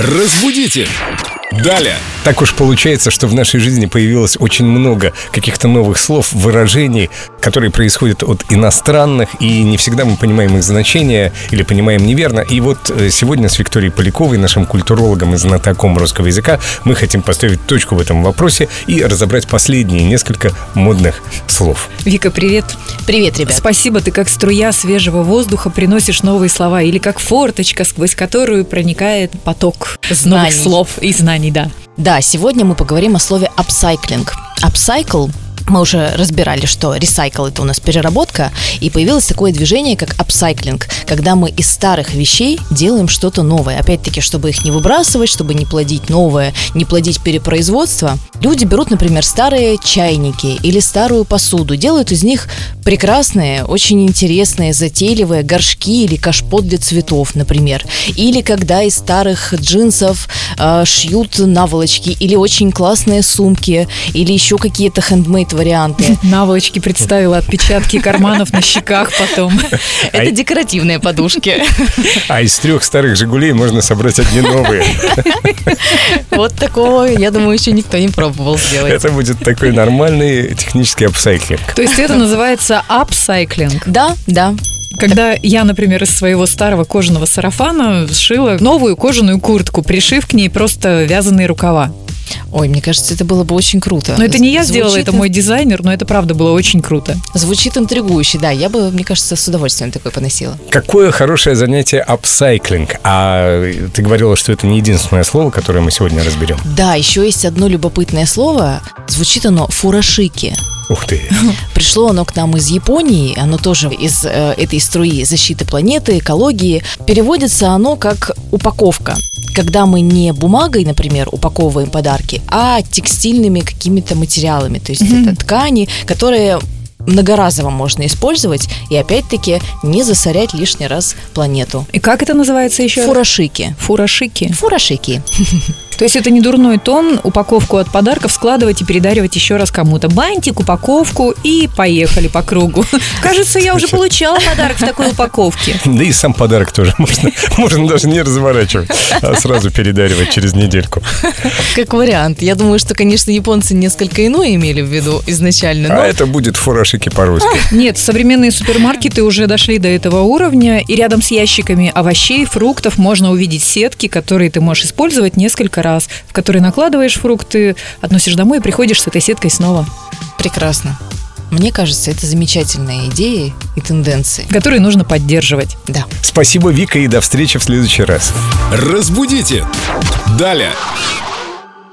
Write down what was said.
Разбудите! Далее! Так уж получается, что в нашей жизни появилось очень много каких-то новых слов, выражений, которые происходят от иностранных, и не всегда мы понимаем их значение или понимаем неверно. И вот э, сегодня с Викторией Поляковой, нашим культурологом и знатоком русского языка, мы хотим поставить точку в этом вопросе и разобрать последние несколько модных слов. Вика, привет. Привет, ребят. Спасибо, ты как струя свежего воздуха приносишь новые слова, или как форточка, сквозь которую проникает поток Знаний. новых слов и знаний, да. Да, сегодня мы поговорим о слове upcycling. Upcycle мы уже разбирали, что ресайкл это у нас переработка, и появилось такое движение, как апсайклинг, когда мы из старых вещей делаем что-то новое. Опять-таки, чтобы их не выбрасывать, чтобы не плодить новое, не плодить перепроизводство. Люди берут, например, старые чайники или старую посуду, делают из них прекрасные, очень интересные, затейливые горшки или кашпот для цветов, например. Или когда из старых джинсов э, шьют наволочки или очень классные сумки, или еще какие-то хендмейд варианты. Наволочки представила, отпечатки карманов на щеках потом. Это декоративные подушки. А из трех старых «Жигулей» можно собрать одни новые. Вот такого, я думаю, еще никто не пробовал сделать. Это будет такой нормальный технический upcycling. То есть это называется upcycling. Да, да. Когда я, например, из своего старого кожаного сарафана сшила новую кожаную куртку, пришив к ней просто вязаные рукава. Ой, мне кажется, это было бы очень круто. Но это не я сделала, Звучит это мой дизайнер, но это правда было очень круто. Звучит интригующе, да. Я бы, мне кажется, с удовольствием такой поносила. Какое хорошее занятие апсайклинг. А ты говорила, что это не единственное слово, которое мы сегодня разберем. Да, еще есть одно любопытное слово. Звучит оно фурашики. Ух ты. Пришло оно к нам из Японии, оно тоже из э, этой струи защиты планеты, экологии. Переводится оно как упаковка. Когда мы не бумагой, например, упаковываем подарки, а текстильными какими-то материалами. То есть это ткани, которые многоразово можно использовать и опять-таки не засорять лишний раз планету. И как это называется еще? Фурашики. Фурашики. Фурашики. То есть это не дурной тон упаковку от подарков складывать и передаривать еще раз кому-то. Бантик, упаковку и поехали по кругу. Кажется, я уже получала подарок в такой упаковке. Да и сам подарок тоже можно, можно даже не разворачивать, а сразу передаривать через недельку. Как вариант. Я думаю, что, конечно, японцы несколько иное имели в виду изначально. А это будет фурашики по-русски. Нет, современные супермаркеты уже дошли до этого уровня, и рядом с ящиками овощей, фруктов можно увидеть сетки, которые ты можешь использовать несколько раз, в которые накладываешь фрукты, относишь домой и приходишь с этой сеткой снова, прекрасно. Мне кажется, это замечательные идеи и тенденции. которые нужно поддерживать. Да. Спасибо, Вика, и до встречи в следующий раз. Разбудите! Далее!